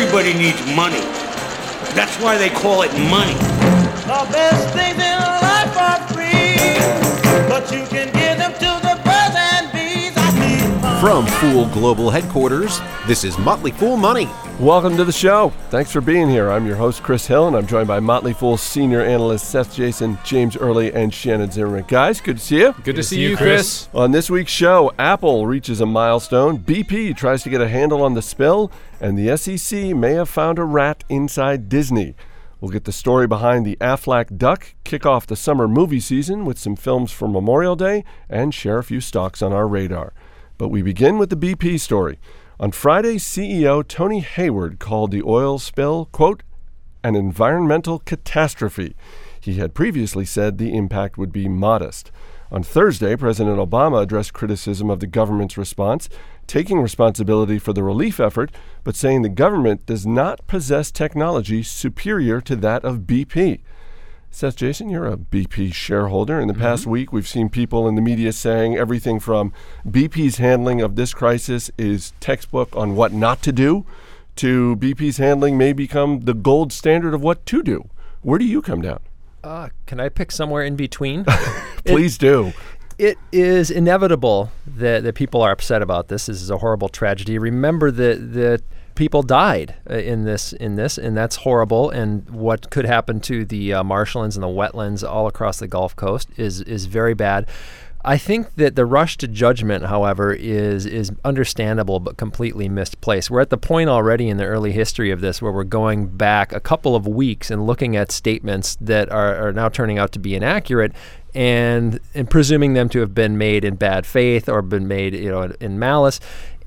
Everybody needs money. That's why they call it money. The best things in life are free, but you can give them to the birds and bees. I need. From Fool Global Headquarters, this is Motley Fool Money. Welcome to the show. Thanks for being here. I'm your host, Chris Hill, and I'm joined by Motley Fool senior analysts Seth Jayson, James Early, and Shannon Zimmerman. Guys, good to see you. Good to see you, Chris. On this week's show, Apple reaches a milestone, BP tries to get a handle on the spill, and the SEC may have found a rat inside Disney. We'll get the story behind the Aflac Duck, kick off the summer movie season with some films for Memorial Day, and share a few stocks on our radar. But we begin with the BP story. On Friday, CEO Tony Hayward called the oil spill, quote, an environmental catastrophe. He had previously said the impact would be modest. On Thursday, President Obama addressed criticism of the government's response, taking responsibility for the relief effort, but saying the government does not possess technology superior to that of BP. Seth Jayson, you're a BP shareholder. In the past week, we've seen people in the media saying everything from BP's handling of this crisis is textbook on what not to do to BP's handling may become the gold standard of what to do. Where do you come down? Uh, can I pick somewhere in between? Please do. It is inevitable that, that people are upset about this. This is a horrible tragedy. Remember that that people died uh, in this in this, and that's horrible. And what could happen to the uh, marshlands and the wetlands all across the Gulf Coast is is very bad. I think that the rush to judgment, however, is is understandable but completely misplaced. We're at the point already in the early history of this where we're going back a couple of weeks and looking at statements that are, are now turning out to be inaccurate and and presuming them to have been made in bad faith or been made you know in malice.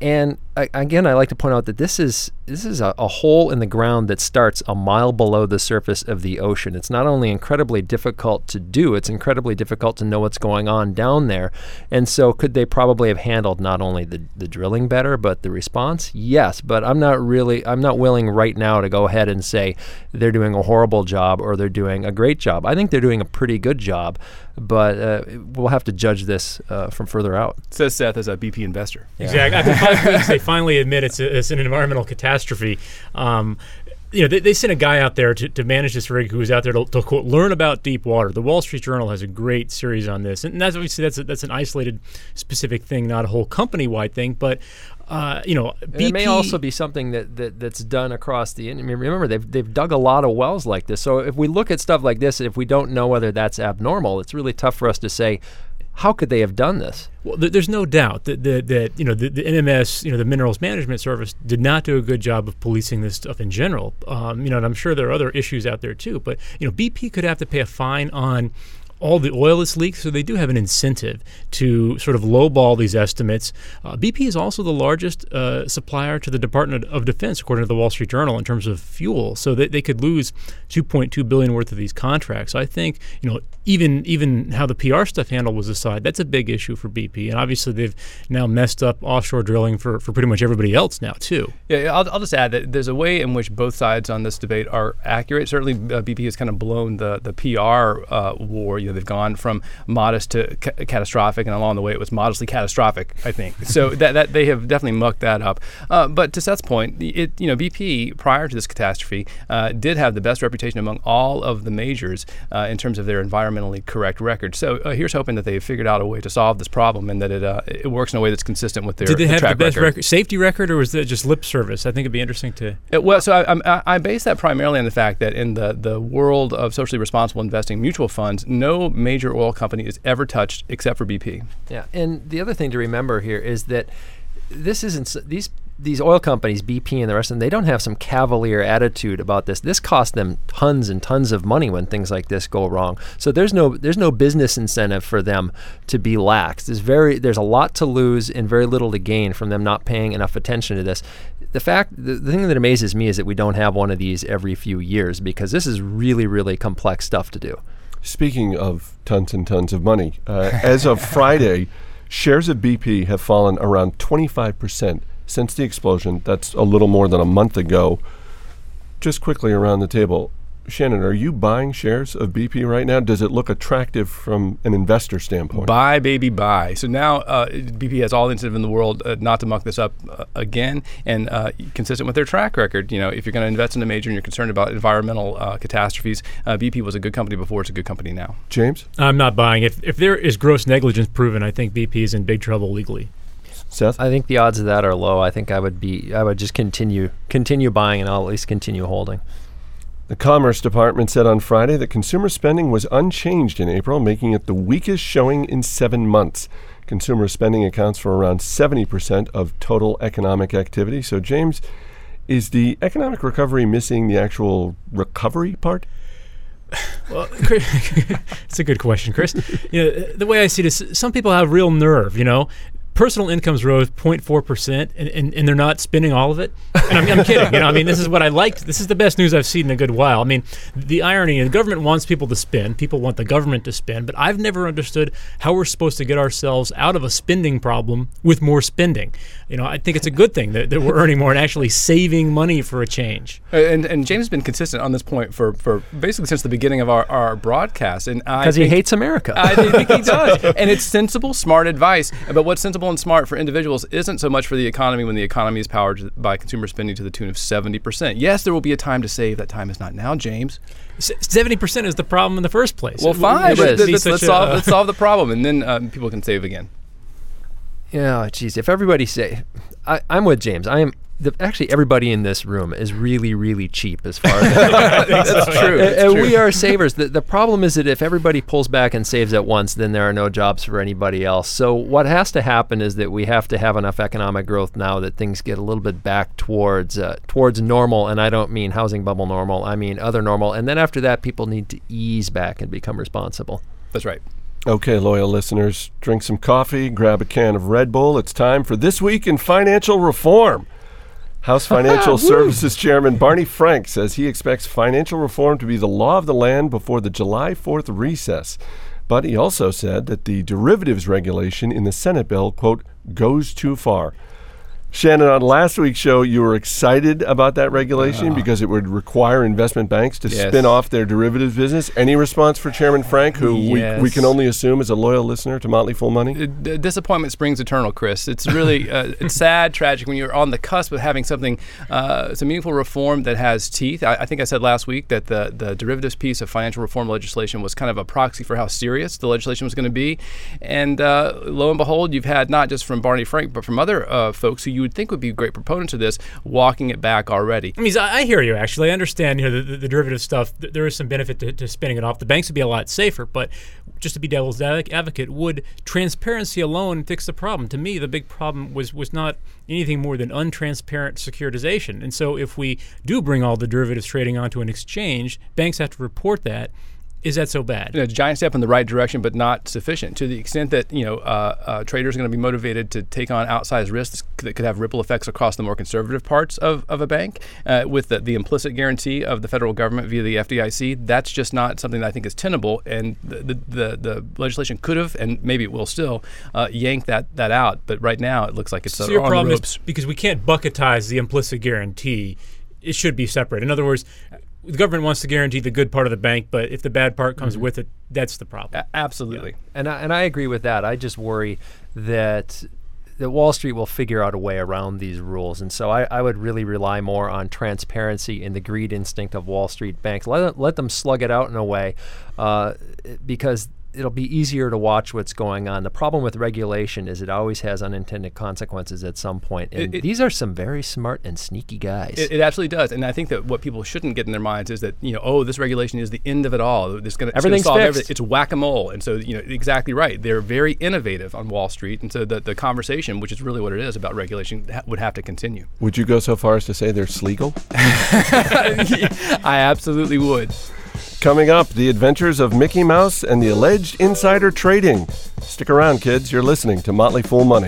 And I, again, I like to point out that this is this is a, a hole in the ground that starts a mile below the surface of the ocean. It's not only incredibly difficult to do; it's incredibly difficult to know what's going on down there. And so, could they probably have handled not only the, the drilling better, but the response? Yes, but I'm not really I'm not willing right now to go ahead and say they're doing a horrible job or they're doing a great job. I think they're doing a pretty good job, but uh, we'll have to judge this uh, from further out. Says Seth as a BP investor. Exactly. Five weeks, they finally admit it's, a, it's an environmental catastrophe. Um, you know, they, they sent a guy out there to, to manage this rig who was out there to, to quote, learn about deep water. The Wall Street Journal has a great series on this, and that's obviously that's a, that's an isolated, specific thing, not a whole company-wide thing. But uh, you know, And it may also be something that, that that's done across the. I mean, remember they've they've dug a lot of wells like this. So if we look at stuff like this, if we don't know whether that's abnormal, it's really tough for us to say. How could they have done this? Well, there's no doubt that, that, that you know the, the MMS, you know the Minerals Management Service, did not do a good job of policing this stuff in general. Um, you know, and I'm sure there are other issues out there too. But you know, BP could have to pay a fine on all the oil that's leaked, so they do have an incentive to sort of lowball these estimates. Uh, BP is also the largest uh, supplier to the Department of Defense, according to the Wall Street Journal, in terms of fuel. So they, they could lose 2.2 billion worth of these contracts. So I think you know even even how the PR stuff handled was aside, that's a big issue for BP, and obviously they've now messed up offshore drilling for, for pretty much everybody else now too. Yeah, I'll, I'll just add that there's a way in which both sides on this debate are accurate. Certainly, uh, BP has kind of blown the the PR uh, war. You know, they've gone from modest to ca- catastrophic, and along the way, it was modestly catastrophic. I think so. that, that they have definitely mucked that up. Uh, but to Seth's point, it you know BP prior to this catastrophe uh, did have the best reputation among all of the majors uh, in terms of their environmentally correct record. So uh, here's hoping that they've figured out a way to solve this problem and that it uh, it works in a way that's consistent with their Did they have track the best record. record, safety record, or was that just lip service? I think it'd be interesting to. Uh, well, so I, I'm- I, I base that primarily on the fact that in the, the world of socially responsible investing, mutual funds, major oil company is ever touched except for BP. Yeah, and the other thing to remember here is that this isn't these these oil companies, BP and the rest of them. They don't have some cavalier attitude about this. This costs them tons and tons of money when things like this go wrong. So there's no there's no business incentive for them to be lax. There's very there's a lot to lose and very little to gain from them not paying enough attention to this. The fact the, the thing that amazes me is that we don't have one of these every few years because this is really really complex stuff to do. Speaking of tons and tons of money, uh, as of Friday, shares of BP have fallen around 25% since the explosion. That's a little more than a month ago. Just quickly around the table, Shannon, are you buying shares of BP right now? Does it look attractive from an investor standpoint? Buy, baby, buy. So now uh, BP has all the incentive in the world uh, not to muck this up uh, again, and uh, consistent with their track record. You know, if you're going to invest in a major and you're concerned about environmental uh, catastrophes, uh, BP was a good company before; it's a good company now. James, I'm not buying. If if there is gross negligence proven, I think BP is in big trouble legally. Seth. I think the odds of that are low. I think I would be I would just continue continue buying and I'll at least continue holding. The Commerce Department said on Friday that consumer spending was unchanged in April, making it the weakest showing in seven months. Consumer spending accounts for around 70% of total economic activity. So, James, is the economic recovery missing the actual recovery part? Well, it's a good question, Chris. You know, the way I see this, some people have real nerve. You know, personal incomes rose 0.4 percent, and, and, and they're not spending all of it. And I'm, I'm kidding. You know, I mean, this is what I liked. This is the best news I've seen in a good while. I mean, the irony: the government wants people to spend. People want the government to spend, but I've never understood how we're supposed to get ourselves out of a spending problem with more spending. You know, I think it's a good thing that, that we're earning more and actually saving money for a change. Uh, And, and James has been consistent on this point for, for basically since the beginning of our, our broadcast. And Because he hates America. I think he does. And it's sensible, smart advice. But what's sensible and smart for individuals isn't so much for the economy when the economy is powered by consumer spending to the tune of 70%. Yes, there will be a time to save. That time is not now, James. Seventy percent is the problem in the first place. Well, It- fine. it but should th- be let's, let's solve, uh, let's solve the problem, and then um, people can save again. Yeah, geez. If everybody say, I, I'm with James. I am. The, actually, everybody in this room is really, really cheap as far as That's true. and, and true. we are savers. The, the problem is that if everybody pulls back and saves at once, then there are no jobs for anybody else. So what has to happen is that we have to have enough economic growth now that things get a little bit back towards uh, towards normal. And I don't mean housing bubble normal. I mean other normal. And then after that, people need to ease back and become responsible. That's right. Okay, loyal listeners, drink some coffee, grab a can of Red Bull. It's time for This Week in Financial Reform. House Financial Services Chairman Barney Frank says he expects financial reform to be the law of the land before the July 4th recess. But he also said that the derivatives regulation in the Senate bill, quote, goes too far. Shannon, on last week's show, you were excited about that regulation because it would require investment banks to Yes. spin off their derivatives business. Any response for Chairman Frank, who we, we can only assume is a loyal listener to Motley Fool Money? Uh, d- disappointment springs eternal, Chris. It's really uh, it's sad, tragic when you're on the cusp of having something, uh, some meaningful reform that has teeth. I, I think I said last week that the the derivatives piece of financial reform legislation was kind of a proxy for how serious the legislation was going to be, and uh, lo and behold, you've had not just from Barney Frank, but from other uh, folks who you would think would be great proponents of this, walking it back already. I mean, I I hear you. Actually, I understand. You know, the, the, the derivative stuff. th- There is some benefit to, to spinning it off. The banks would be a lot safer. But just to be devil's advocate, would transparency alone fix the problem? To me, the big problem was was not anything more than untransparent securitization. And so, if we do bring all the derivatives trading onto an exchange, banks have to report that. Is that so bad? you know, a giant step in the right direction, but not sufficient. To the extent that you know uh, uh, traders are going to be motivated to take on outsized risks that could have ripple effects across the more conservative parts of, of a bank, uh, with the, the implicit guarantee of the federal government via the FDIC, that's just not something that I think is tenable. And the the, the, the legislation could have, and maybe it will still, uh, yank that that out. But right now, it looks like it's So your on the problem ropes. is because we can't bucketize the implicit guarantee. It should be separate. In other words, the government wants to guarantee the good part of the bank, but if the bad part comes with it, that's the problem. A- absolutely. And I, and I agree with that. I just worry that that Wall Street will figure out a way around these rules, and so I, I would really rely more on transparency and the greed instinct of Wall Street banks. Let them, let them slug it out in a way, uh, because it'll be easier to watch what's going on. The problem with regulation is it always has unintended consequences at some point. point, and It- it- these are some very smart and sneaky guys. It, it absolutely does, and I think that what people shouldn't get in their minds is that you know, oh, this regulation is the end of it all. It's going to Everything's solve fixed. everything. It's whack a mole, and so you know exactly right. They're very innovative on Wall Street, and so the, the conversation, which is really what it is about regulation, ha- would have to continue. Would you go so far as to say they're sleagle? I absolutely would. Coming up, the adventures of Mickey Mouse and the alleged insider trading. Stick around, kids. You're listening to Motley Fool Money.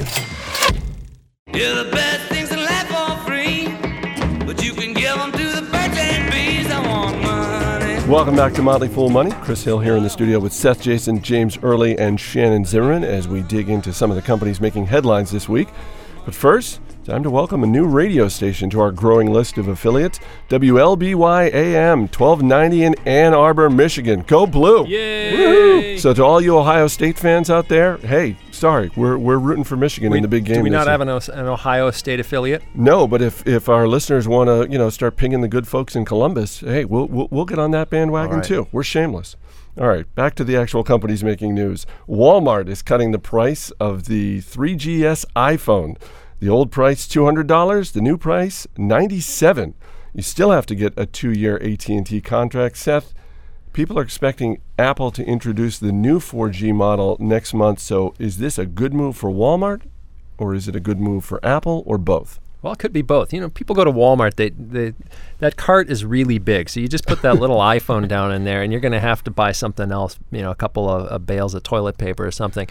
Yeah, the best things in life are free, but you can give them to the birds and bees. I want money. Welcome back to Motley Fool Money. Chris Hill here in the studio with Seth Jayson, James Early, and Shannon Zimmerman as we dig into some of the companies making headlines this week. But first, time to welcome a new radio station to our growing list of affiliates WLBY AM 1290 in Ann Arbor, Michigan. Go Blue! Yay! So, to all you Ohio State fans out there, hey, sorry, we're, we're rooting for Michigan in the big game. Do we not year. have an, an Ohio State affiliate? No, but if, if our listeners want to, you know, start pinging the good folks in Columbus, hey, we'll, we'll, we'll get on that bandwagon right. too. We're shameless. All right, back to the actual companies making news. Walmart is cutting the price of the 3GS iPhone. The old price $200, the new price 97. You still have to get a 2-year AT&T contract, Seth. People are expecting Apple to introduce the new 4G model next month. So, is this a good move for Walmart or is it a good move for Apple or both? Well, it could be both. You know, people go to Walmart. They, they that cart is really big, so you just put that little iPhone down in there, and you're going to have to buy something else. You know, a couple of, of bales of toilet paper or something.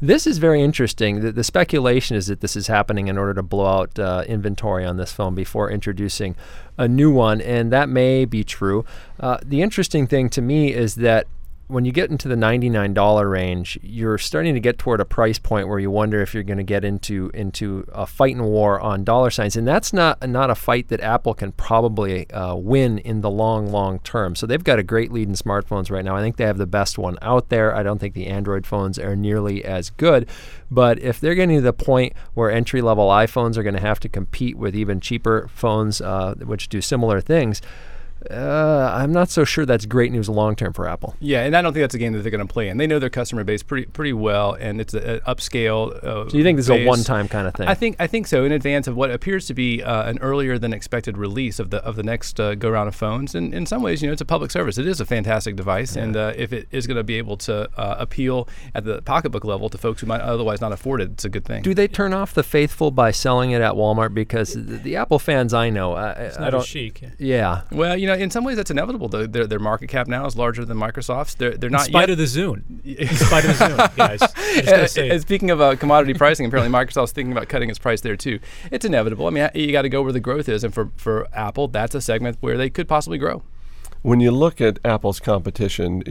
This is very interesting. The, the speculation is that this is happening in order to blow out uh, inventory on this phone before introducing a new one, and that may be true. Uh, the interesting thing to me is that when you get into the $99 range, you're starting to get toward a price point where you wonder if you're going to get into into a fight and war on dollar signs, and that's not not a fight that Apple can probably uh, win in the long long term. So they've got a great lead in smartphones right now. I think they have the best one out there. I don't think the Android phones are nearly as good, but if they're getting to the point where entry level iPhones are going to have to compete with even cheaper phones, uh, which do similar things. Uh, I'm not so sure that's great news long term for Apple. Yeah, and I don't think that's a game that they're going to play in. They know their customer base pretty pretty well, and it's an upscale. Uh, So you think this is a one-time kind of thing? I think I think so. In advance of what appears to be uh, an earlier than expected release of the of the next uh, go round of phones, and in some ways, you know, it's a public service. It is a fantastic device, and uh, if it is going to be able to uh, appeal at the pocketbook level to folks who might otherwise not afford it, it's a good thing. Do they turn off the faithful by selling it at Walmart? Because the, the Apple fans I know, I, It's I not don't. as chic. Yeah, well, you know, in some ways, that's inevitable. Though their, their market cap now is larger than Microsoft's. They're they're In not spite yet. of the Zune. In spite of the Zune, guys. I just say speaking of uh, commodity pricing, apparently Microsoft's thinking about cutting its price there too. It's inevitable. I mean, you got to go where the growth is, and for, for Apple, that's a segment where they could possibly grow. When you look at Apple's competition,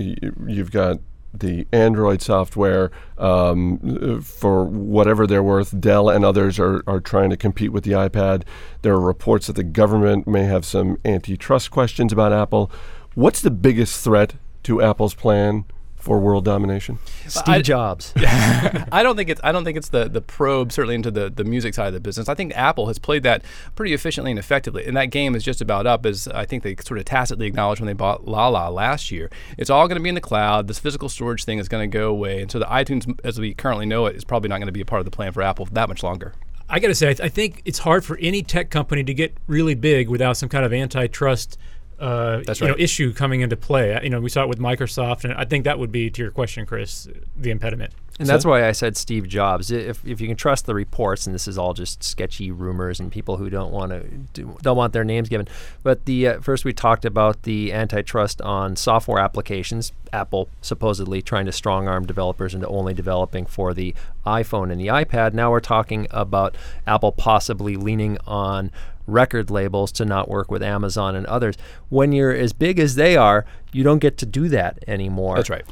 you've got the Android software um, for whatever they're worth. Dell and others are, are trying to compete with the iPad. There are reports that the government may have some antitrust questions about Apple. What's the biggest threat to Apple's plan for world domination? Steve I- Jobs. I don't think it's I don't think it's the the probe certainly into the, the music side of the business. I think Apple has played that pretty efficiently and effectively, and that game is just about up. As I think they sort of tacitly acknowledged when they bought Lala last year. It's all going to be in the cloud. This physical storage thing is going to go away, and so the iTunes, as we currently know it, is probably not going to be a part of the plan for Apple that much longer. I got to say, I, th- I think it's hard for any tech company to get really big without some kind of antitrust. Uh, That's you know, right. issue coming into play. You know, we saw it with Microsoft, and I think that would be, to your question, Chris, the impediment. And that's why I said Steve Jobs. If, if you can trust the reports, and this is all just sketchy rumors and people who don't want to don't want their names given. But the uh, first we talked about the antitrust on software applications. Apple supposedly trying to strong arm developers into only developing for the iPhone and the iPad. Now we're talking about Apple possibly leaning on record labels to not work with Amazon and others. When you're as big as they are, you don't get to do that anymore. That's right.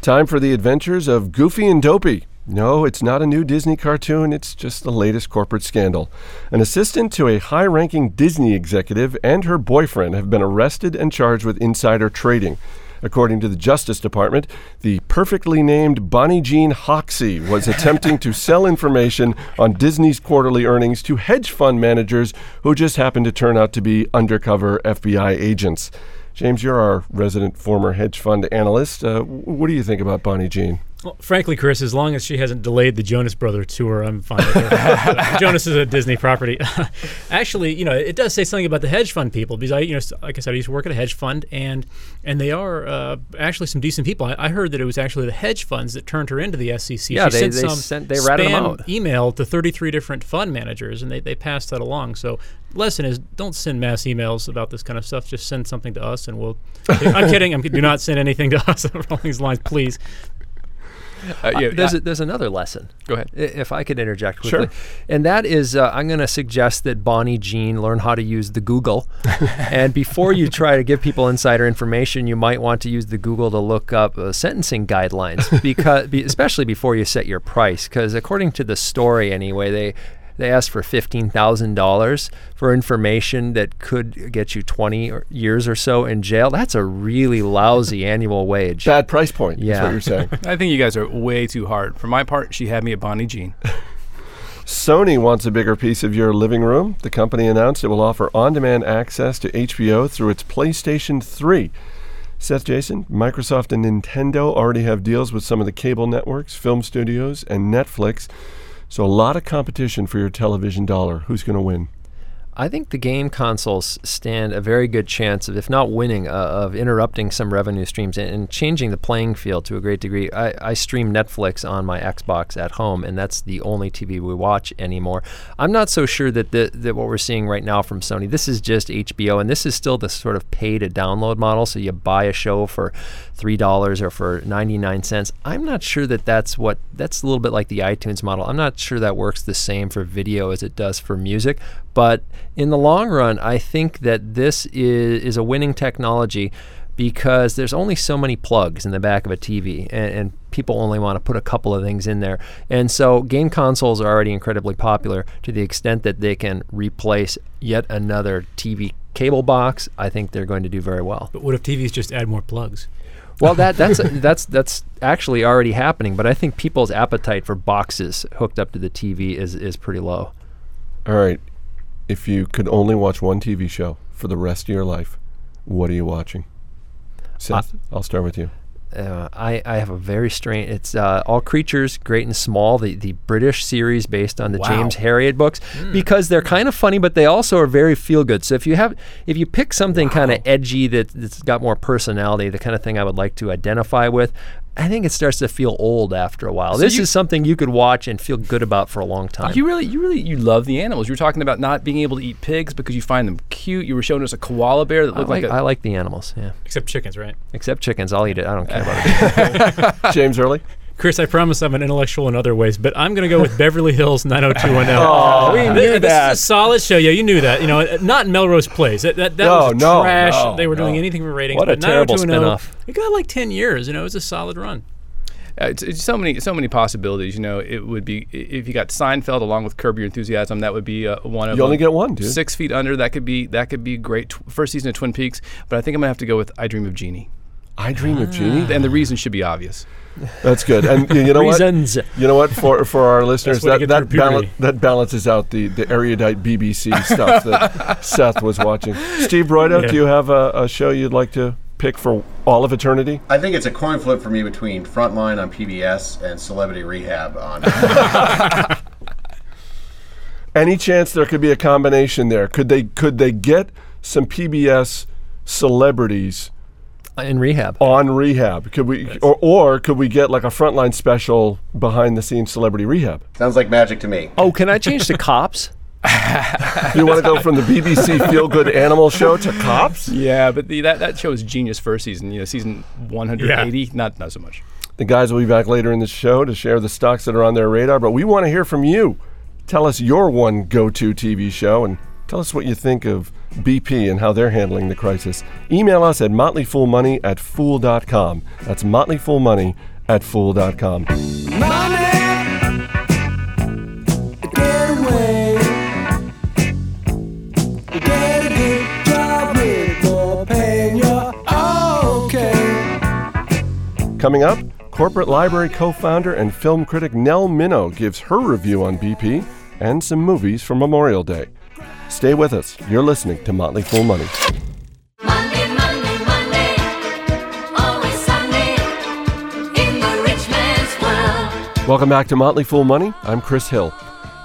Time for the adventures of Goofy and Dopey. No, it's not a new Disney cartoon, it's just the latest corporate scandal. An assistant to a high ranking Disney executive and her boyfriend have been arrested and charged with insider trading. According to the Justice Department, the perfectly named Bonnie Jean Hoxie was attempting to sell information on Disney's quarterly earnings to hedge fund managers who just happened to turn out to be undercover FBI agents. James, you're our resident former hedge fund analyst. Uh, what do you think about Bonnie Jean? Well, frankly, Chris, as long as she hasn't delayed the Jonas Brother tour, I'm fine with her. Jonas is a Disney property. Actually, you know, it does say something about the hedge fund people because I, you know, like I said, I used to work at a hedge fund, and and they are uh, actually some decent people. I, I heard that it was actually the hedge funds that turned her into the SEC. Yeah, she they- sent they some sent- they ratted 'em spam out. email to 33 different fund managers, and they, they passed that along. So, lesson is don't send mass emails about this kind of stuff. Just send something to us, and we'll. I'm kidding. I'm, do not send anything to us along these lines, please. Uh, yeah, there's, I- a, there's another lesson. Go ahead. If I could interject Sure. And that is, uh, I'm going to suggest that Bonnie Jean learn how to use the Google. and before you try to give people insider information, you might want to use the Google to look up uh, sentencing guidelines, because be, especially before you set your price. Because according to the story, anyway, they They asked for fifteen thousand dollars for information that could get you twenty or- years or so in jail. That's a really lousy annual wage. Bad price point. Is Yeah. what you're saying. I think you guys are way too hard. For my part, she had me at Bonnie Jean. Sony wants a bigger piece of your living room. The company announced it will offer on demand access to HBO through its PlayStation 3. Seth Jayson, Microsoft and Nintendo already have deals with some of the cable networks, film studios, and Netflix. So a lot of competition for your television dollar. Who's going to win? I think the game consoles stand a very good chance of, if not winning, uh, of interrupting some revenue streams and, and changing the playing field to a great degree. I, I stream Netflix on my Xbox at home, and that's the only TV we watch anymore. I'm not so sure that the, that what we're seeing right now from Sony, this is just HBO, and this is still the sort of pay to download model. So you buy a show for three dollars or for ninety nine cents. I'm not sure that that's what that's a little bit like the iTunes model. I'm not sure that works the same for video as it does for music. But in the long run, I think that this is, is a winning technology because there's only so many plugs in the back of a TV, and, and people only want to put a couple of things in there. And so, game consoles are already incredibly popular to the extent that they can replace yet another TV cable box. I think they're going to do very well. But what if TVs just add more plugs? Well, that that's that's that's actually already happening, but I think people's appetite for boxes hooked up to the TV is is pretty low. All right. If you could only watch one TV show for the rest of your life, what are you watching? Seth, I'll start with you. Uh, I, I have a very strange. It's uh, All Creatures, Great and Small, the, the British series based on the Wow. James Herriot books, because they're kind of funny, but they also are very feel good. So if you have, if you pick something kind of edgy that, that's got more personality, the kind of thing I would like to identify with, I think it starts to feel old after a while. So this you- is something you could watch and feel good about for a long time. You really, you really, you love the animals. You were talking about not being able to eat pigs because you find them cute. You were showing us a koala bear that I looked like, like, a. I like the animals, yeah. Except chickens, right? Except chickens, I'll eat it. I don't care about it. James Early? Chris, I promise I'm an intellectual in other ways, but I'm going to go with Beverly Hills 90210. Oh, we Th- knew this that. is a solid show. Yeah, you knew that. You know, uh, not Melrose Place. That that, that No, was no, trash. no, they were doing anything for ratings. What a terrible 90210, spinoff. It got like 10 years. You know, it was a solid run. Uh, it's, it's so many, so many possibilities. You know, it would be if you got Seinfeld along with Curb Your Enthusiasm. That would be uh, one of You only them. get one, dude. Six Feet Under. That could be that could be great. Tw- first season of Twin Peaks, but I think I'm gonna have to go with I Dream of Jeannie, I Dream of Jeannie. and the reason should be obvious. That's good. And y- you know what? You know what? For for our listeners, that that, bala- that balances out the, the erudite BBC stuff that Seth was watching. Steve Broido, Yeah. do you have a, a show you'd like to pick for all of eternity? I think it's a coin flip for me between Frontline on PBS and Celebrity Rehab on. Any chance there could be a combination there? Could they could they get some PBS celebrities In rehab. on rehab? Could we or, or could we get like a frontline special behind the scenes celebrity rehab? Sounds like magic to me. Oh, can I change to cops? You want to go from the BBC feel good animal show to cops? Yeah, but the, that that show was genius first season. You know, season 180, yeah. not not so much. The guys will be back later in the show to share the stocks that are on their radar, but we want to hear from you. Tell us your one go to TV show and tell us what you think of BP and how they're handling the crisis. Email us at motleyfoolmoney at fool.com. That's motleyfoolmoney at fool.com. Okay. Coming up, corporate library co founder and film critic Nell Minow gives her review on BP and some movies for Memorial Day. Stay with us. You're listening to Motley Fool Money. Monday, Monday, Monday, always Sunday in the rich man's world. Welcome back to Motley Fool Money. I'm Chris Hill.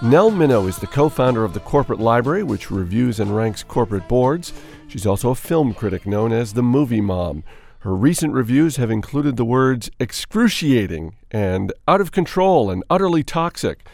Nell Minow is the co founder of the Corporate Library, which reviews and ranks corporate boards. She's also a film critic known as the Movie Mom. Her recent reviews have included the words excruciating and out of control and utterly toxic.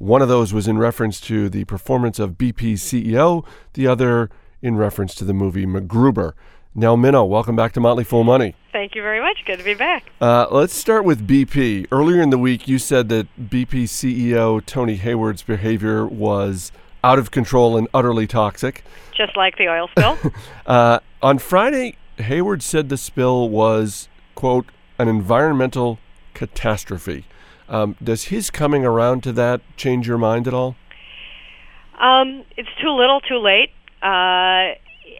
One of those was in reference to the performance of BP's CEO, the other in reference to the movie MacGruber. Nell Minow, welcome back to Motley Fool Money. Thank you very much. Good to be back. Uh, let's start with BP. Earlier in the week, you said that BP CEO Tony Hayward's behavior was out of control and utterly toxic. Just like the oil spill. Uh, on Friday, Hayward said the spill was, quote, an environmental catastrophe. Um, does his coming around to that change your mind at all? Um, it's too little, too late. Uh,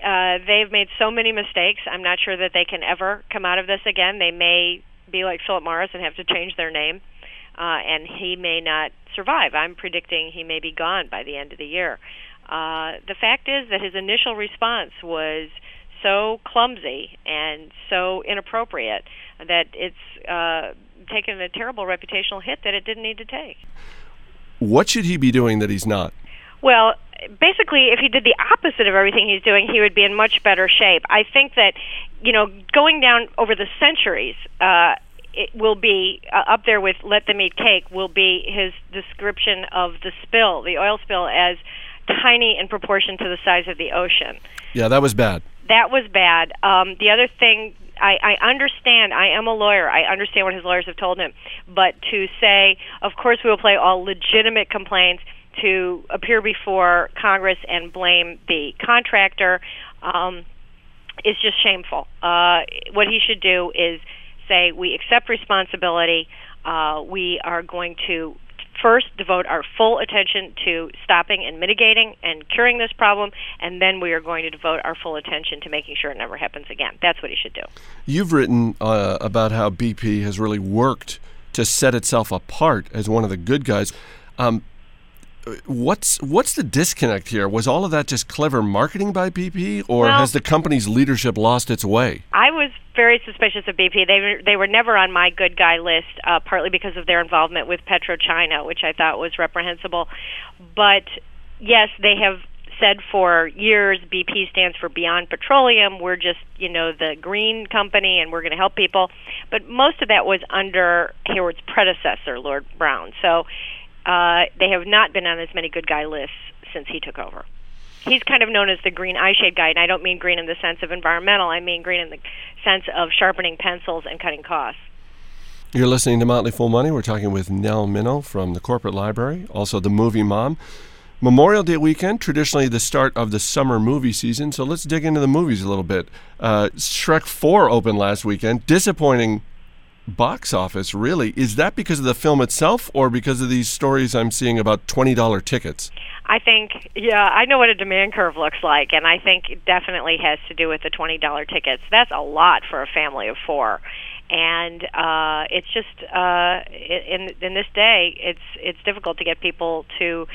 uh, they've made so many mistakes. I'm not sure that they can ever come out of this again. They may be like Philip Morris and have to change their name, uh, and he may not survive. I'm predicting he may be gone by the end of the year. Uh, the fact is that his initial response was so clumsy and so inappropriate that it's uh, taken a terrible reputational hit that it didn't need to take. What should he be doing that he's not? Well, basically, if he did the opposite of everything he's doing, he would be in much better shape. I think that, you know, going down over the centuries, uh, it will be uh, up there with "Let Them Eat Cake." Will be his description of the spill, the oil spill, as tiny in proportion to the size of the ocean. Yeah, that was bad. That was bad. Um, the other thing I, I understand. I am a lawyer. I understand what his lawyers have told him. But to say, of course, we will play all legitimate complaints to appear before Congress and blame the contractor um, is just shameful. Uh, what he should do is say, we accept responsibility. Uh, we are going to first devote our full attention to stopping and mitigating and curing this problem, and then we are going to devote our full attention to making sure it never happens again. That's what he should do. You've written uh, about how BP has really worked to set itself apart as one of the good guys. Um, what's what's the disconnect here? Was all of that just clever marketing by BP, or Well- has the company's leadership lost its way? I was very suspicious of BP. They were they were never on my good guy list, uh, partly because of their involvement with PetroChina, which I thought was reprehensible. But yes, they have said for years BP stands for Beyond Petroleum. We're just you know the green company, and we're going to help people. But most of that was under Hayward's predecessor, Lord Browne. So uh, they have not been on as many good guy lists since he took over he's kind of known as the green eyeshade guy, and I don't mean green in the sense of environmental. I mean green in the sense of sharpening pencils and cutting costs. You're listening to Motley Fool Money. We're talking with Nell Minow from the Corporate Library, also the Movie Mom. Memorial Day weekend, traditionally the start of the summer movie season. So let's dig into the movies a little bit. Uh, Shrek 4 opened last weekend. Disappointing box office, really. Is that because of the film itself or because of these stories I'm seeing about $20 tickets? I think, yeah, I know what a demand curve looks like, and I think it definitely has to do with the twenty dollar tickets. That's a lot for a family of four, and uh, it's just uh, in in this day, it's it's difficult to get people to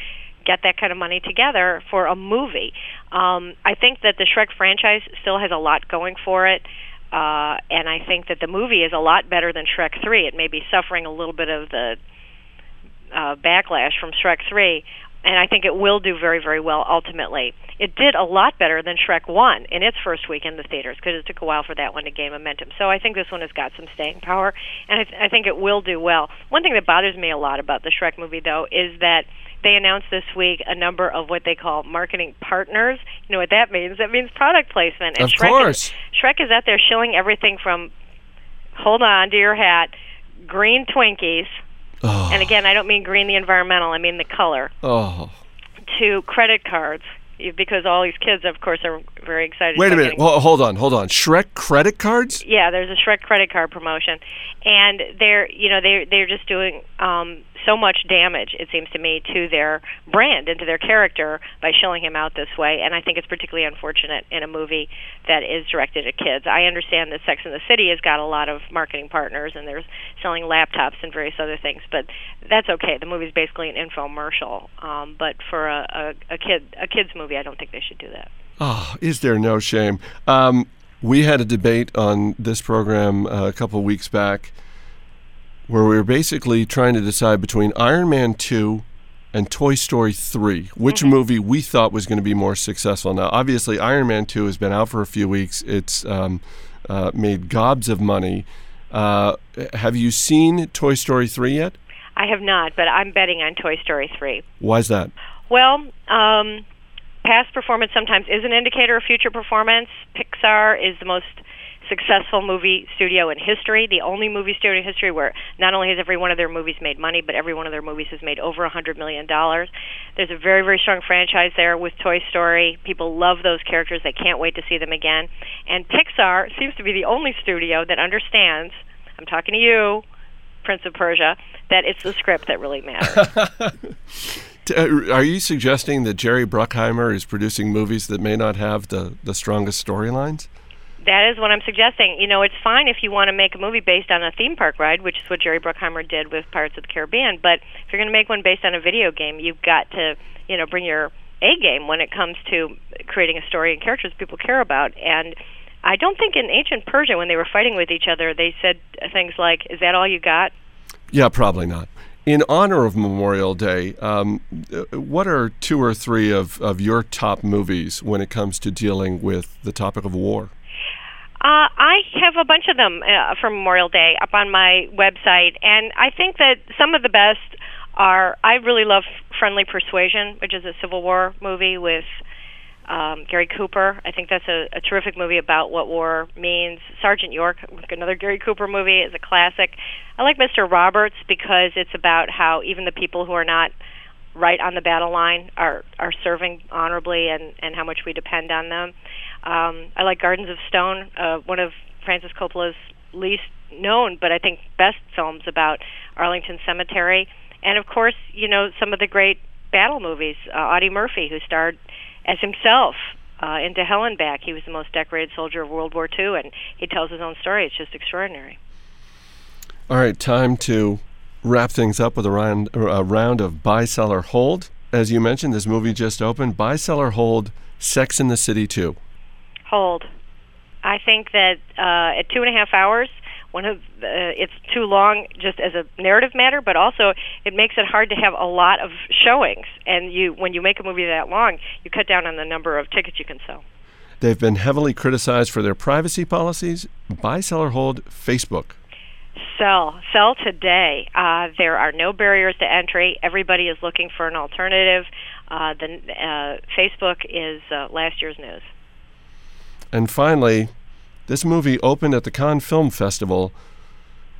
get that kind of money together for a movie. Um, I think that the Shrek franchise still has a lot going for it. Uh, and I think that the movie is a lot better than Shrek 3. It may be suffering a little bit of the uh, backlash from Shrek 3, and I think it will do very, very well ultimately. It did a lot better than Shrek 1 in its first week in the theaters because it took a while for that one to gain momentum. So I think this one has got some staying power, and I, th- I think it will do well. One thing that bothers me a lot about the Shrek movie, though, is that they announced this week a number of what they call marketing partners. You know what that means? That means product placement. And Of Shrek course. Is, Shrek is out there shilling everything from, hold on to your hat, green Twinkies. Oh, And again, I don't mean green the environmental, I mean the color, oh. to credit cards. Because all these kids, of course, are very excited. Wait a minute. Well, hold on, hold on. Shrek credit cards? yeah, there's a Shrek credit card promotion, and they're you know they they're just doing um, so much damage. It seems to me to their brand and to their character by shilling him out this way. And I think it's particularly unfortunate in a movie that is directed at kids. I understand that Sex and the City has got a lot of marketing partners and they're selling laptops and various other things, but that's okay. The movie's basically an infomercial. Um, but for a, a, a kid a kids movie, I don't think they should do that. Oh, is there no shame? Um, we had a debate on this program uh, a couple weeks back where we were basically trying to decide between Iron Man 2 and Toy Story 3, which movie we thought was going to be more successful. Now, obviously, Iron Man 2 has been out for a few weeks. It's um, uh, made gobs of money. Uh, have you seen Toy Story 3 yet? I have not, but I'm betting on Toy Story 3. Why is that? Well, um, past performance sometimes is an indicator of future performance. Pixar is the most successful movie studio in history, the only movie studio in history where not only has every one of their movies made money, but every one of their movies has made over a hundred million dollars. There's a very, very strong franchise there with Toy Story. People love those characters. They can't wait to see them again. And Pixar seems to be the only studio that understands. I'm talking to you, Prince of Persia, that it's the script that really matters. Uh, Are you suggesting that Jerry Bruckheimer is producing movies that may not have the, the strongest storylines? That is what I'm suggesting. You know, it's fine if you want to make a movie based on a theme park ride, which is what Jerry Bruckheimer did with Pirates of the Caribbean. But if you're going to make one based on a video game, you've got to, you know, bring your A game when it comes to creating a story and characters people care about. And I don't think in ancient Persia, when they were fighting with each other, they said things like, "Is that all you got?" Yeah, probably not. In honor of Memorial Day, um, what are two or three of, of your top movies when it comes to dealing with the topic of war? Uh, I have a bunch of them uh, for Memorial Day up on my website, and I think that some of the best are. I really love Friendly Persuasion, which is a Civil War movie with um, Gary Cooper. I think that's a, a terrific movie about what war means. Sergeant York, another Gary Cooper movie, is a classic. I like Mr. Roberts because it's about how even the people who are not right on the battle line are are serving honorably and and how much we depend on them. Um, I like Gardens of Stone, uh, one of Francis Coppola's least known, but I think best films about Arlington Cemetery, and of course, you know some of the great battle movies. Uh, Audie Murphy, who starred as himself uh, Hell and Back. He was the most decorated soldier of World War II, and he tells his own story. It's just extraordinary. All right, time to wrap things up with a round, a round of buy, sell, or hold. As you mentioned, this movie just opened. Buy, sell, or hold Sex in the City 2. Hold. I think that uh, at two and a half hours, one of uh, it's too long just as a narrative matter, but also it makes it hard to have a lot of showings. And you, when you make a movie that long, you cut down on the number of tickets you can sell. They've been heavily criticized for their privacy policies. Buy, sell, or hold Facebook. Sell, sell today. Uh, there are no barriers to entry. Everybody is looking for an alternative. Uh, the uh, Facebook is uh, last year's news. And finally, this movie opened at the Cannes Film Festival,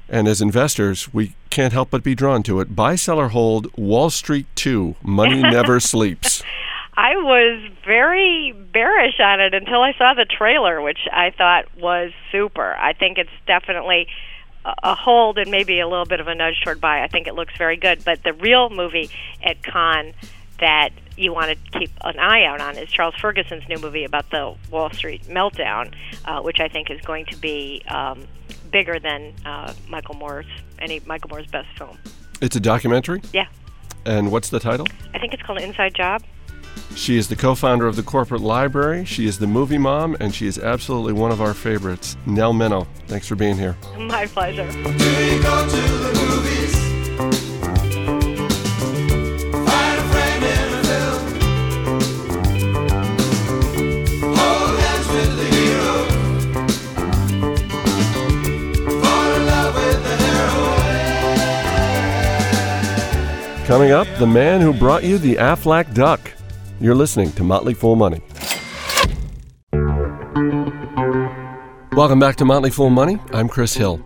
and as investors, we can't help but be drawn to it. Buy, sell, or hold Wall Street 2 Money Never Sleeps. I was very bearish on it until I saw the trailer, which I thought was super. I think it's definitely a a hold and maybe a little bit of a nudge toward buy. I think it looks very good. But the real movie at Cannes that you want to keep an eye out on is Charles Ferguson's new movie about the Wall Street meltdown, uh, which I think is going to be um, bigger than uh, Michael Moore's any Michael Moore's best film. It's a documentary. Yeah, And what's the title? I think it's called Inside Job. She is the co founder of the Corporate Library. She is the movie mom, and she is absolutely one of our favorites. Nell Minow, thanks for being here. My pleasure. Coming up, the man who brought you the Aflac Duck. You're listening to Motley Fool Money. Welcome back to Motley Fool Money. I'm Chris Hill.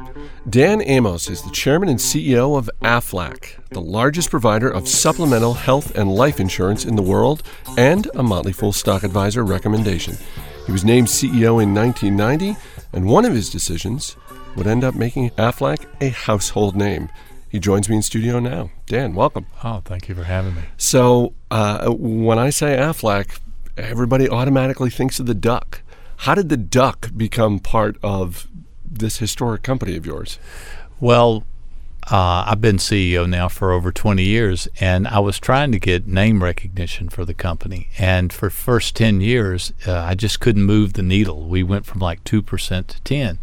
Dan Amos is the chairman and CEO of AFLAC, the largest provider of supplemental health and life insurance in the world, and a Motley Fool stock advisor recommendation. He was named CEO in 1990, and one of his decisions would end up making AFLAC a household name. He joins me in studio now. Dan, welcome. Oh, thank you for having me. So, uh, when I say Aflac, everybody automatically thinks of the duck. How did the duck become part of this historic company of yours? Well, uh, I've been CEO now for over 20 years, and I was trying to get name recognition for the company. And for first 10 years, uh, I just couldn't move the needle. We went from like 2% to 10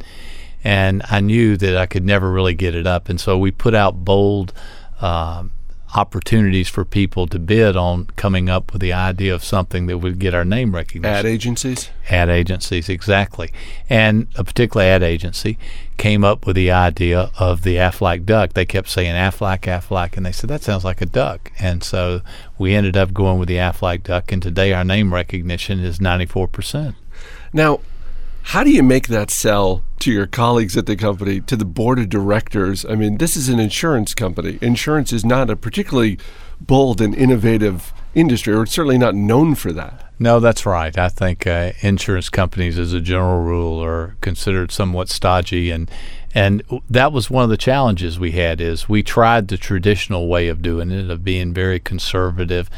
and I knew that I could never really get it up. And so we put out bold um opportunities for people to bid on coming up with the idea of something that would get our name recognition. Ad agencies? Ad agencies, exactly. And a particular ad agency came up with the idea of the Aflac duck. They kept saying Aflac, Aflac, and they said that sounds like a duck. And so we ended up going with the Aflac duck, and today our name recognition is 94%. Now, how do you make that sell to your colleagues at the company, to the board of directors? I mean, this is an insurance company. Insurance is not a particularly bold and innovative industry, or it's certainly not known for that. No, that's right. I think uh, insurance companies, as a general rule, are considered somewhat stodgy and And that was one of the challenges we had is we tried the traditional way of doing it, of being very conservative,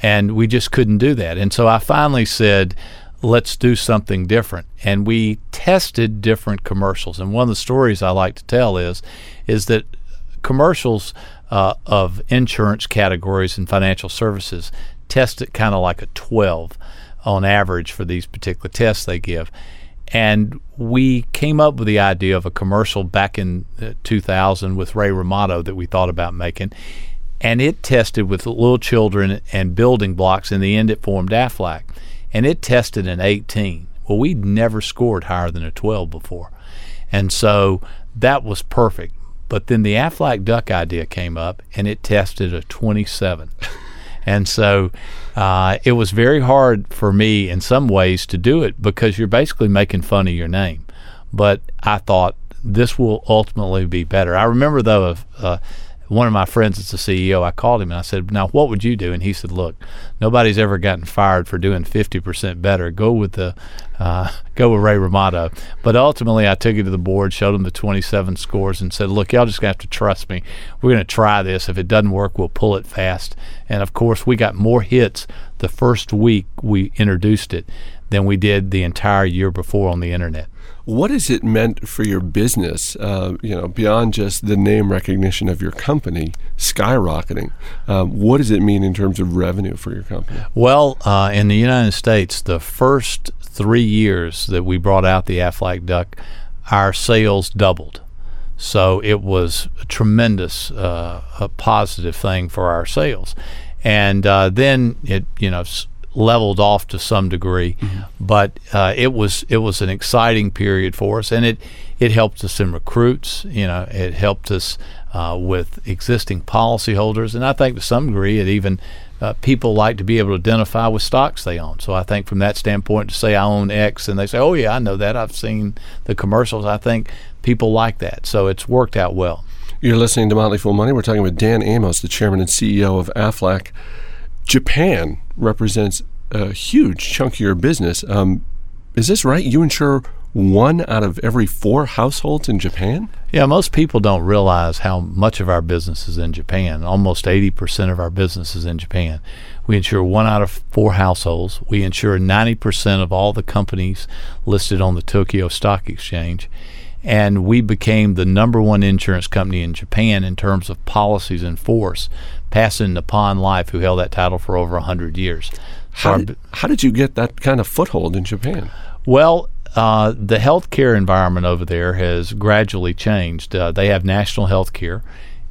and we just couldn't do that. And so I finally said, let's do something different. And we tested different commercials. And one of the stories I like to tell is is that commercials uh, of insurance categories and financial services test it kind of like a 12 on average for these particular tests they give. And we came up with the idea of a commercial back in uh, 2000 with Ray Romano that we thought about making. And it tested with little children and building blocks. In the end, it formed Aflac. And it tested an 18. Well, we'd never scored higher than a 12 before. And so that was perfect. But then the Aflac Duck idea came up and it tested a 27. and so uh, it was very hard for me in some ways to do it because you're basically making fun of your name. But I thought this will ultimately be better. I remember though uh, one of my friends that's the CEO. I called him and I said, "Now what would you do?" And he said, "Look, nobody's ever gotten fired for doing 50% better. Go with the uh, go with Ray Romano." But ultimately, I took it to the board, showed them the 27 scores, and said, "Look, y'all just gonna have to trust me. We're gonna try this. If it doesn't work, we'll pull it fast." And of course, we got more hits the first week we introduced it than we did the entire year before on the internet. What has it meant for your business? Uh, you know, beyond just the name recognition of your company skyrocketing, um, what does it mean in terms of revenue for your company? Well, uh, in the United States, the first three years that we brought out the Aflac Duck, our sales doubled. So it was a tremendous, uh, a positive thing for our sales. And uh, then it, you know, leveled off to some degree, but uh, it was it was an exciting period for us, and it it helped us in recruits. You know, it helped us uh, with existing policyholders, and I think to some degree it even uh, people like to be able to identify with stocks they own. So I think from that standpoint, to say I own X and they say, "Oh yeah, I know that. I've seen the commercials." I think people like that. So it's worked out well. You're listening to Motley Fool Money. We're talking with Dan Amos, the chairman and CEO of Aflac. Japan represents a huge chunk of your business. Um, is this right? You insure one out of every four households in Japan? Yeah, most people don't realize how much of our business is in Japan. Almost 80% of our business is in Japan. We insure one out of four households. We insure 90% of all the companies listed on the Tokyo Stock Exchange. And we became the number one insurance company in Japan in terms of policies in force, passing Nippon Life, who held that title for over 100 years. How did, how did you get that kind of foothold in Japan? well, uh, the healthcare environment over there has gradually changed. Uh, they have national health care.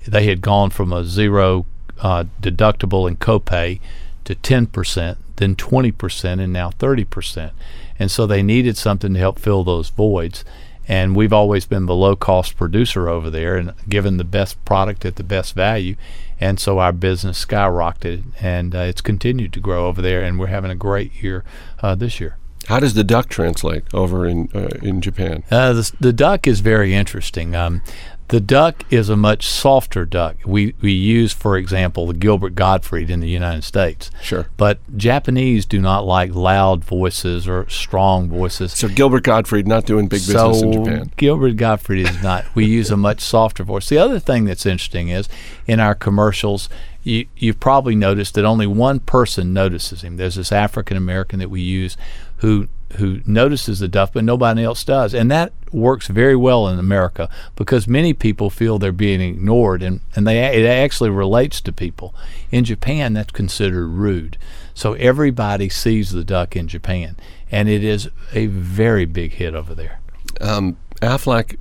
They had gone from a zero uh, deductible and copay to 10%, then 20%, and now 30%. And so they needed something to help fill those voids. And we've always been the low cost producer over there and given the best product at the best value. And so our business skyrocketed and uh, it's continued to grow over there. And we're having a great year uh, this year. How does the duck translate over in uh, in Japan? Uh, the, the duck is very interesting. Um, the duck is a much softer duck. We we use, for example, the Gilbert Gottfried in the United States. Sure. But Japanese do not like loud voices or strong voices. So Gilbert Gottfried not doing big business in Japan. Gilbert Gottfried is not. We use a much softer voice. The other thing that's interesting is in our commercials, you, you've probably noticed that only one person notices him. There's this African American that we use who who notices the duck, but nobody else does, and that works very well in America because many people feel they're being ignored, and and they it actually relates to people. In Japan, that's considered rude. So everybody sees the duck in Japan, and it is a very big hit over there. Um, Aflac,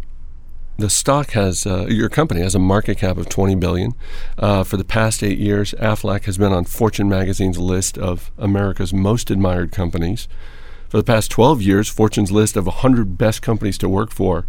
the stock has uh, your company has a market cap of 20 billion. Uh, for the past eight years, Aflac has been on Fortune magazine's list of America's most admired companies. For the past 12 years, Fortune's list of 100 best companies to work for.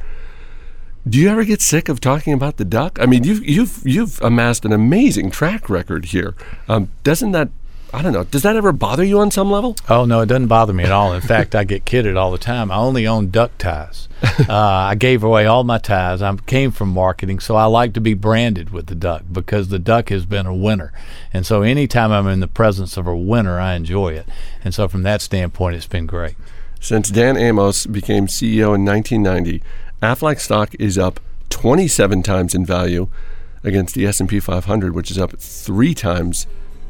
Do you ever get sick of talking about the duck? I mean, you've you've you've amassed an amazing track record here. Um, doesn't that I don't know. Does that ever bother you on some level? Oh no, it doesn't bother me at all. In fact, I get kidded all the time. I only own duck ties. Uh, I gave away all my ties. I came from marketing, so I like to be branded with the duck because the duck has been a winner. And so anytime I'm in the presence of a winner, I enjoy it. And so from that standpoint, it's been great. Since Dan Amos became CEO in 1990, Aflac stock is up 27 times in value against the S&P 500, which is up three times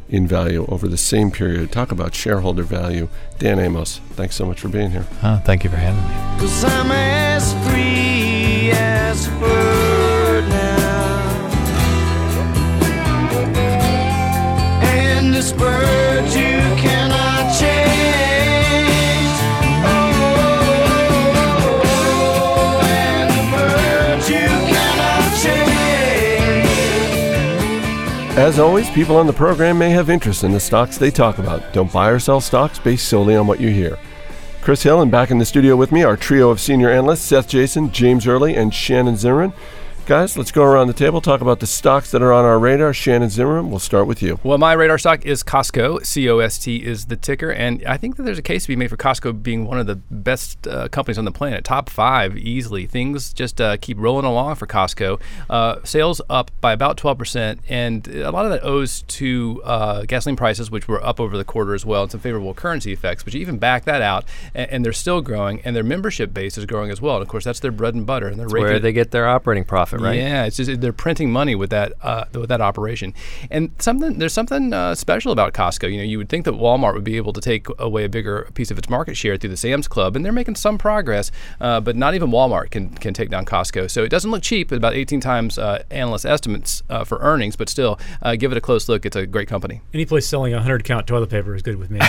in value over the same period. Talk about shareholder value. Dan Amos, thanks so much for being here. Uh, thank you for having me. As always, people on the program may have interest in the stocks they talk about. Don't buy or sell stocks based solely on what you hear. Chris Hill, and back in the studio with me, our trio of senior analysts Seth Jayson, James Early, and Shannon Zimmerman. Guys, let's go around the table, talk about the stocks that are on our radar. Shannon Zimmerman, we'll start with you. Well, my radar stock is Costco. C O S T is the ticker, and I think that there's a case to be made for Costco being one of the best uh, companies on the planet, top five easily. Things just uh, keep rolling along for Costco. Uh, sales up by about 12%, and a lot of that owes to uh, gasoline prices, which were up over the quarter as well, and some favorable currency effects. But you even back that out, and, and they're still growing, and their membership base is growing as well. And of course, that's their bread and butter, and they're where raking- they get their operating profit, right? yeah, it's just they're printing money with that uh, with that operation, and something there's something uh, special about Costco. You know, you would think that Walmart would be able to take away a bigger piece of its market share through the Sam's Club, and they're making some progress, uh, but not even Walmart can can take down Costco. So it doesn't look cheap, about 18 times uh, analyst estimates uh, for earnings, but still, uh, give it a close look. It's a great company. Any place selling a 100 count toilet paper is good with me.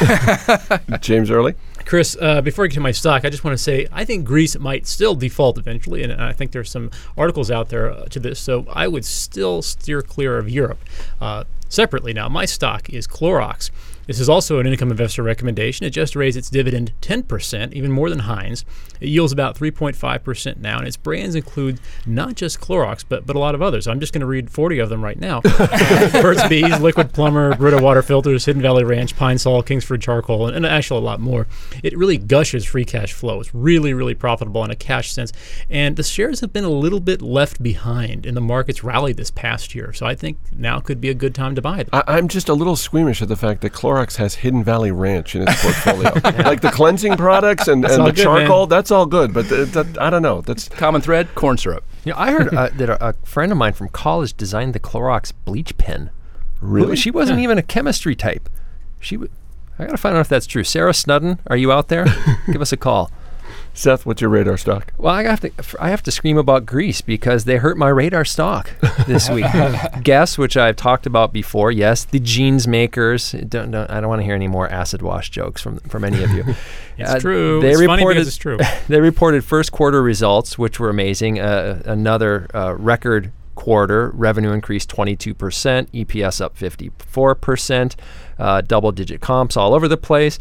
James Early. Chris, uh, before I get to my stock, I just want to say I think Greece might still default eventually, and I think there's some articles out there uh, to this. So I would still steer clear of Europe. Uh, separately, now my stock is Clorox. This is also an income investor recommendation. It just raised its dividend 10%, even more than Heinz. It yields about 3.5% now, and its brands include not just Clorox, but, but a lot of others. I'm just going to read 40 of them right now. Uh, Burt's Bees, Liquid-Plumr, Brita Water Filters, Hidden Valley Ranch, Pine Sol, Kingsford Charcoal, and, and actually a lot more. It really gushes free cash flow. It's really, really profitable in a cash sense. And the shares have been a little bit left behind in the market's rally this past year. So I think now could be a good time to buy them. I, I'm just a little squeamish at the fact that Clorox has Hidden Valley Ranch in its portfolio. like the cleansing products and, and the good, man. charcoal, that's all good. But th- that, I don't know. That's Common thread: corn syrup. Yeah, I heard uh, that a, a friend of mine from college designed the Clorox bleach pen. Really? She wasn't even a chemistry type. She w- I got to find out if that's true. Sarah Snudden, are you out there? Give us a call. Seth. What's your radar stock? Well, I have to I have to scream about Greece because they hurt my radar stock this week. Guess, which I've talked about before. Yes, the jeans makers. Don't, don't, I don't want to hear any more acid wash jokes from from any of you. It's true. They It's funny reported because it's true. they reported first quarter results, which were amazing. Uh, another uh, record quarter. Revenue increased 22%, EPS up 54%, uh, double digit comps all over the place.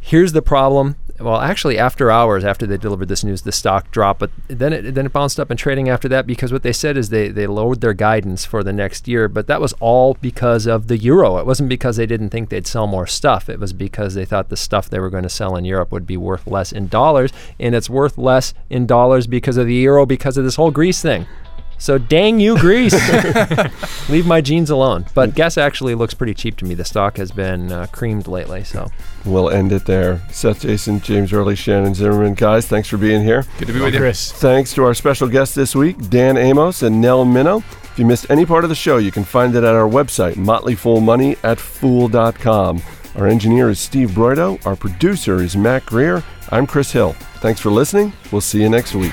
Here's the problem. Well, actually, after hours, after they delivered this news, the stock dropped, but then it then it bounced up in trading after that because what they said is they they lowered their guidance for the next year, but that was all because of the euro. It wasn't because they didn't think they'd sell more stuff. It was because they thought the stuff they were going to sell in Europe would be worth less in dollars, and it's worth less in dollars because of the euro because of this whole Greece thing. So dang you, Greece! Leave my jeans alone. But Guess actually looks pretty cheap to me. The stock has been uh, creamed lately, so We'll end it there. Seth Jayson, James Early, Shannon Zimmerman. Guys, thanks for being here. Good to be with you. Chris. Thanks to our special guests this week, Dan Amos and Nell Minow. If you missed any part of the show, you can find it at our website, motleyfoolmoney at fool.com. Our engineer is Steve Broido. Our producer is Matt Greer. I'm Chris Hill. Thanks for listening. We'll see you next week.